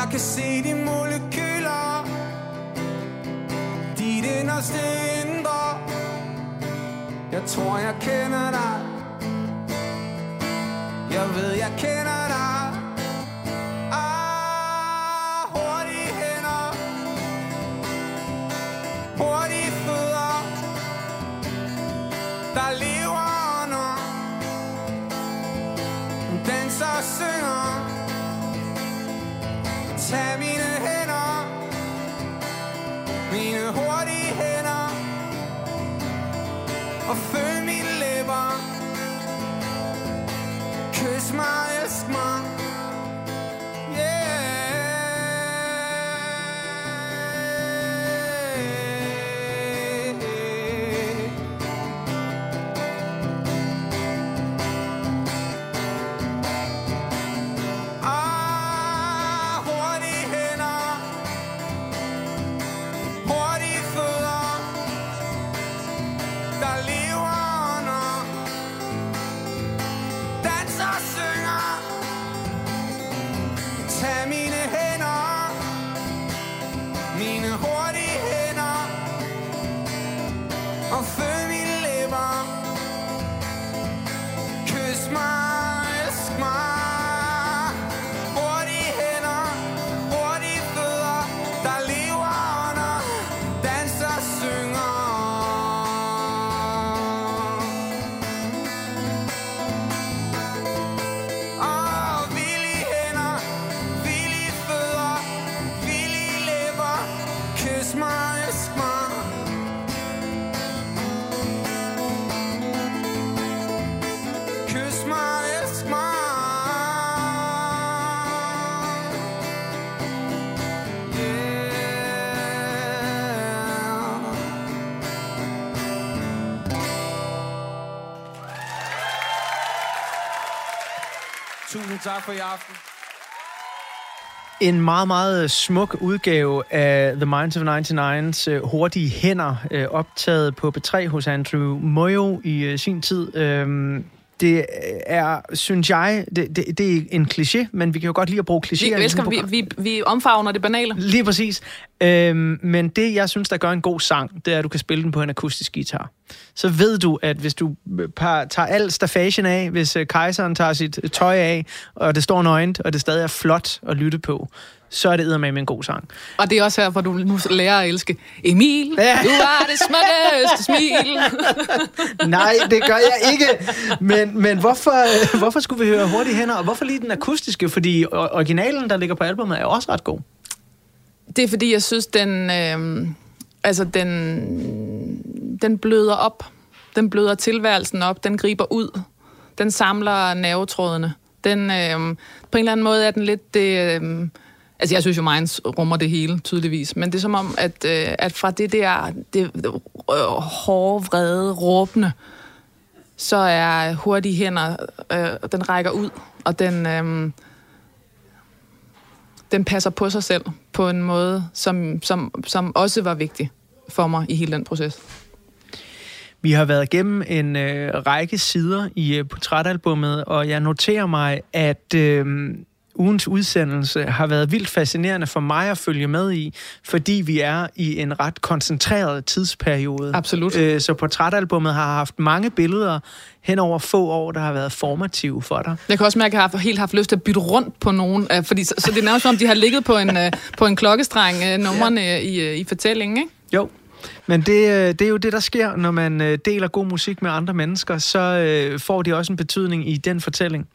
Jeg kan se de molekyler. Dit inderste indre. Jeg tror, jeg kender dig. Jeg ved, jeg kender Tusind tak for i aften.
En meget, meget smuk udgave af The Minds of 99's øh, Hurtige Hænder, øh, optaget på B3 hos Andrew Moyo i øh, sin tid. Øhm, det er, synes jeg, det, det, det er en kliché, men vi kan jo godt lide at bruge klichéer.
Vi, elsker, vi, vi, vi omfavner det banale.
Lige præcis. Øhm, men det, jeg synes, der gør en god sang, det er, at du kan spille den på en akustisk guitar. Så ved du, at hvis du øh, par, tager al stafagen af, hvis øh, kejseren tager sit tøj af, og det står nøgent, og det stadig er flot at lytte på, så er det med en god sang.
Og det er også her, hvor du nu lærer at elske Emil.
Ja.
Du er det smukkeste smil.
Nej, det gør jeg ikke. Men, men hvorfor, hvorfor skulle vi høre hurtige hænder, og hvorfor lige den akustiske? Fordi originalen, der ligger på albumet, er også ret god.
Det er fordi, jeg synes, den, øh, altså den, den bløder op. Den bløder tilværelsen op. Den griber ud. Den samler nervetrådene. Den, øh, på en eller anden måde er den lidt det... Øh, altså, jeg synes jo, Minds rummer det hele, tydeligvis. Men det er som om, at, øh, at fra det der det, øh, hårde, vrede, råbende, så er hurtige hænder, øh, den rækker ud, og den... Øh, den passer på sig selv på en måde, som, som, som også var vigtig for mig i hele den proces.
Vi har været igennem en øh, række sider i øh, portrætalbummet, og jeg noterer mig, at øh, ugens udsendelse har været vildt fascinerende for mig at følge med i, fordi vi er i en ret koncentreret tidsperiode.
Absolut.
Øh, så portrætalbummet har haft mange billeder hen over få år, der har været formative for dig.
Jeg kan også mærke, at jeg har helt haft lyst til at bytte rundt på nogen, øh, fordi så, så det er nærmest som om, de har ligget på en, øh, på en klokkestreng, øh, numrene ja. i, i fortællingen, ikke?
Jo, men det, det er jo det, der sker, når man deler god musik med andre mennesker, så får det også en betydning i den fortælling.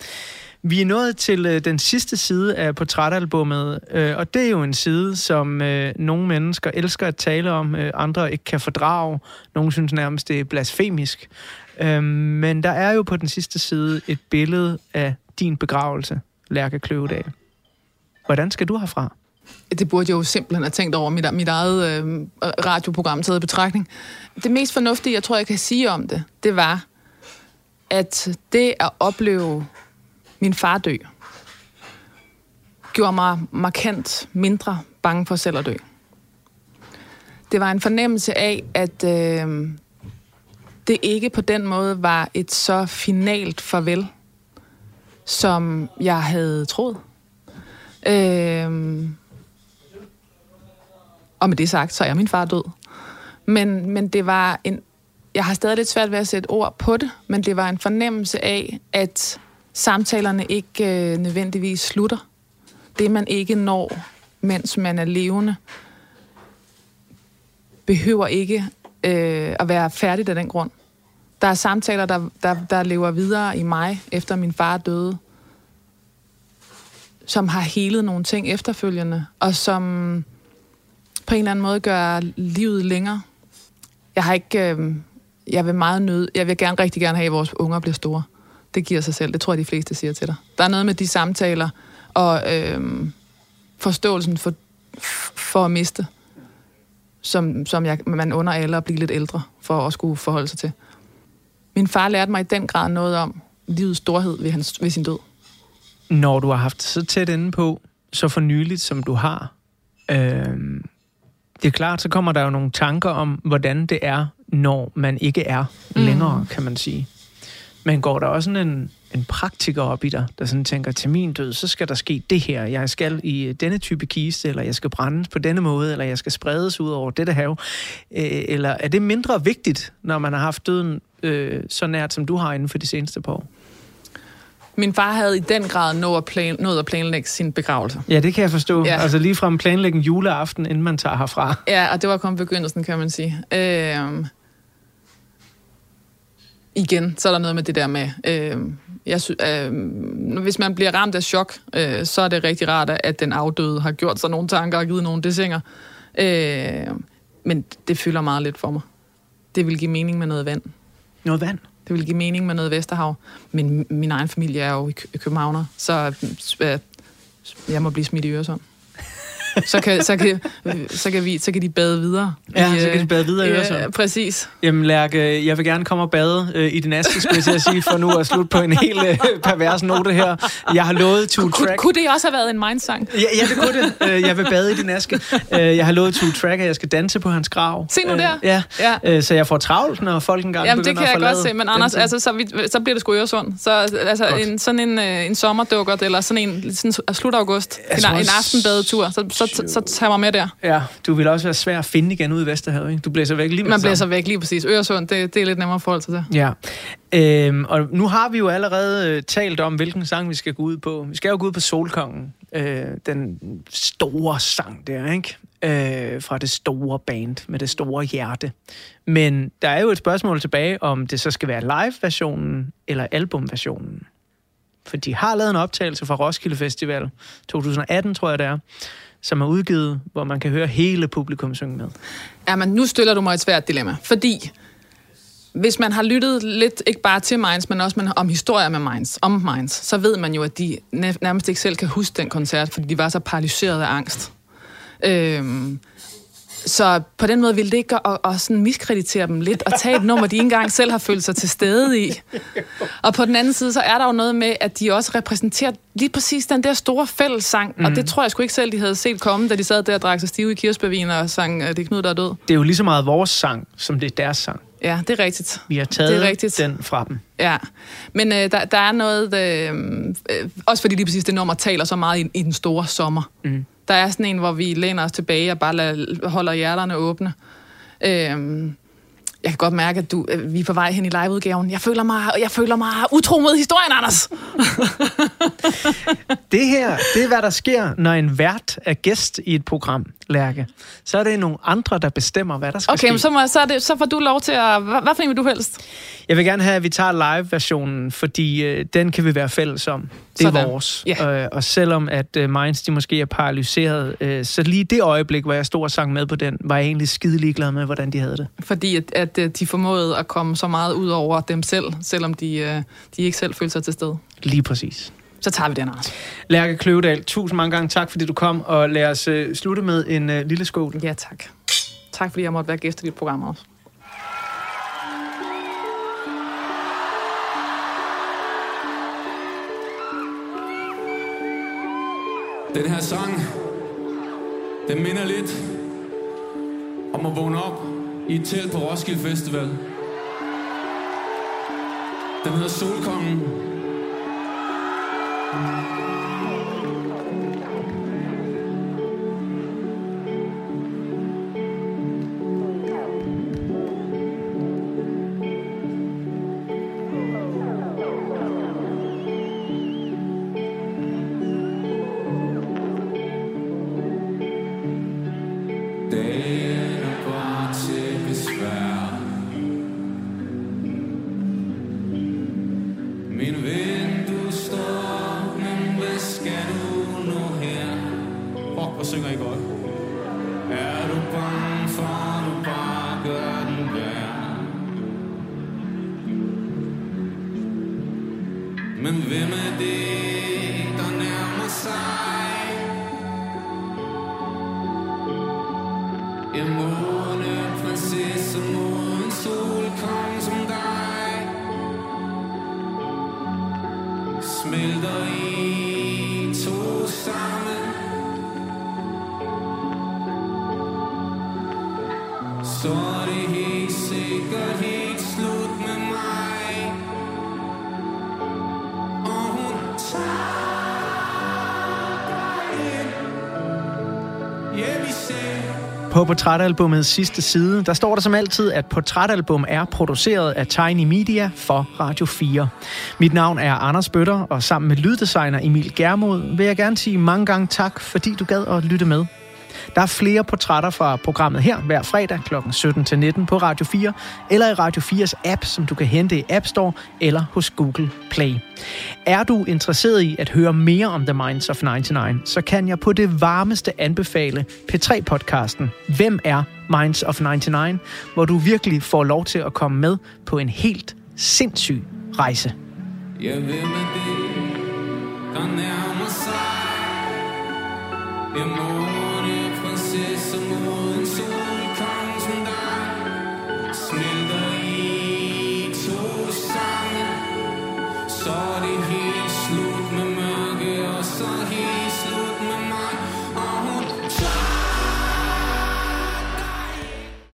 Vi er nået til øh, den sidste side af portrætalbummet, øh, og det er jo en side, som øh, nogle mennesker elsker at tale om, øh, andre ikke kan fordrage. Nogle synes nærmest, det er blasfemisk. Øh, men der er jo på den sidste side et billede af din begravelse, Lærke Kløvedal. Hvordan skal du herfra?
Det burde jeg jo simpelthen have tænkt over mit, mit eget øh, radioprogram taget i betragtning. Det mest fornuftige, jeg tror, jeg kan sige om det, det var, at det at opleve min far dø, gjorde mig markant mindre bange for selv at dø. Det var en fornemmelse af, at øh, det ikke på den måde var et så finalt farvel, som jeg havde troet. Øh, og med det sagt, så er min far død. Men, men det var en... Jeg har stadig lidt svært ved at sætte ord på det, men det var en fornemmelse af, at samtalerne ikke øh, nødvendigvis slutter. Det, man ikke når, mens man er levende, behøver ikke øh, at være færdigt af den grund. Der er samtaler, der, der, der lever videre i mig, efter min far døde, som har helet nogle ting efterfølgende, og som på en eller anden måde gør livet længere. Jeg har ikke... Øh, jeg vil meget nød, jeg vil gerne rigtig gerne have, at vores unger bliver store. Det giver sig selv. Det tror jeg, de fleste siger til dig. Der er noget med de samtaler og øh, forståelsen for, for at miste, som, som jeg, man under alle at blive lidt ældre for at skulle forholde sig til. Min far lærte mig i den grad noget om livets storhed ved, hans, ved sin død.
Når du har haft så tæt inde på, så for nyligt som du har, øh, det er klart, så kommer der jo nogle tanker om, hvordan det er, når man ikke er længere, mm. kan man sige. Men går der også sådan en, en praktiker op i dig, der sådan tænker, til min død, så skal der ske det her. Jeg skal i denne type kiste, eller jeg skal brændes på denne måde, eller jeg skal spredes ud over dette hav. Øh, eller er det mindre vigtigt, når man har haft døden øh, så nært, som du har inden for de seneste par år?
Min far havde i den grad nået at, plan, nået at planlægge sin begravelse.
Ja, det kan jeg forstå. Ja. Altså lige fra planlægge en juleaften, inden man tager herfra.
Ja, og det var kun begyndelsen, kan man sige. Øh, igen, så er der noget med det der med, øh, jeg sy- øh, hvis man bliver ramt af chok, øh, så er det rigtig rart, at den afdøde har gjort sig nogle tanker og givet nogle desinger. Øh, men det fylder meget lidt for mig. Det vil give mening med noget vand.
Noget vand?
Det vil give mening med noget Vesterhav. Men min egen familie er jo i Københavner, så øh, jeg må blive smidt i Øresund så kan, så, kan, så, kan vi, så kan de bade videre.
Ja, i, så kan de bade videre i Øresund.
Ja, præcis.
Jamen Lærke, jeg vil gerne komme og bade øh, i din aske, skulle jeg sige, for nu at slutte på en helt øh, pervers note her. Jeg har lovet to
Kun,
track.
Kunne det også have været en mindsang?
Ja, ja, det kunne det. Øh, jeg vil bade i din aske. Øh, jeg har lovet to track, at jeg skal danse på hans grav.
Se nu der.
Øh, ja. ja. Så jeg får travlt, når folk engang
Jamen,
det
kan jeg godt se, men Anders, altså, så, vi, så bliver det sgu Øresund. Så altså, en, sådan en, en sommerdukkert, eller sådan en sådan, slut august, en, en aftenbadetur, så, så, så, så tager mig med der.
Ja, du vil også være svær at finde igen ude i Vesterhavet, ikke? Du blæser væk lige
Man blæser væk lige præcis. Øresund, det, det er lidt nemmere at forholde sig til.
Ja. Øhm, og nu har vi jo allerede øh, talt om, hvilken sang vi skal gå ud på. Vi skal jo gå ud på Solkongen. Øh, den store sang der, ikke? Øh, fra det store band med det store hjerte. Men der er jo et spørgsmål tilbage, om det så skal være live-versionen eller album-versionen. For de har lavet en optagelse fra Roskilde Festival 2018, tror jeg det er som er udgivet, hvor man kan høre hele publikum synge med.
Ja, men nu stiller du mig et svært dilemma, fordi hvis man har lyttet lidt, ikke bare til Minds, men også man, om historier med Minds, om Minds, så ved man jo, at de nærmest ikke selv kan huske den koncert, fordi de var så paralyseret af angst. Øhm, så på den måde ville det ikke at, at sådan miskreditere dem lidt og tage et nummer, de ikke engang selv har følt sig til stede i. Og på den anden side, så er der jo noget med, at de også repræsenterer lige præcis den der store fællessang. Mm. Og det tror jeg sgu ikke selv, de havde set komme, da de sad der og drak sig stive i kirsebærvin og sang Det er Knud, der er død.
Det er jo lige så meget vores sang, som det er deres sang.
Ja, det er rigtigt.
Vi har taget
Det er rigtigt.
den fra dem.
Ja, men øh, der, der er noget, øh, øh, også fordi lige præcis det nummer taler så meget i, i den store sommer.
Mm.
Der er sådan en, hvor vi læner os tilbage og bare lader, holder hjerterne åbne. Øhm, jeg kan godt mærke, at du, øh, vi er på vej hen i liveudgaven. Jeg føler mig, jeg føler mig utro mod historien, Anders.
Det her, det er, hvad der sker, når en vært er gæst i et program, Lærke. Så er det nogle andre, der bestemmer, hvad der skal
Okay,
ske.
men så, må, så, er det, så får du lov til at... Hvad, hvad for en vil du helst?
Jeg vil gerne have, at vi tager live-versionen, fordi øh, den kan vi være fælles om. Det er
Sådan.
vores.
Ja.
Øh, og selvom at øh, Minds, de måske er paralyseret, øh, så lige det øjeblik, hvor jeg stod og sang med på den, var jeg egentlig skide ligeglad med, hvordan de havde det.
Fordi at, at øh, de formåede at komme så meget ud over dem selv, selvom de, øh, de ikke selv følte sig til stede.
Lige præcis.
Så tager vi den, Anders.
Lærke Kløvedal, tusind mange gange tak, fordi du kom, og lad os øh, slutte med en øh, lille skål.
Ja, tak. Tak, fordi jeg måtte være gæst i dit program også.
Den her sang, den minder lidt om at vågne op i et telt på Roskilde Festival. Den hedder Solkongen. Men hvem er det, der nærmer sig? En måneprinsesse mod sol, solkonge som dig. Smelter i to sammen. Så er det helt sikkert helt slut med mig.
På portrætalbumets sidste side, der står der som altid, at portrætalbum er produceret af Tiny Media for Radio 4. Mit navn er Anders Bøtter, og sammen med lyddesigner Emil Germod vil jeg gerne sige mange gange tak, fordi du gad at lytte med. Der er flere portrætter fra programmet her hver fredag kl. 17-19 på Radio 4, eller i Radio 4's app, som du kan hente i App Store eller hos Google Play. Er du interesseret i at høre mere om The Minds of 99, så kan jeg på det varmeste anbefale P3-podcasten Hvem er Minds of 99, hvor du virkelig får lov til at komme med på en helt sindssyg rejse.
Jeg vil med det, der nærmer sig? Jeg må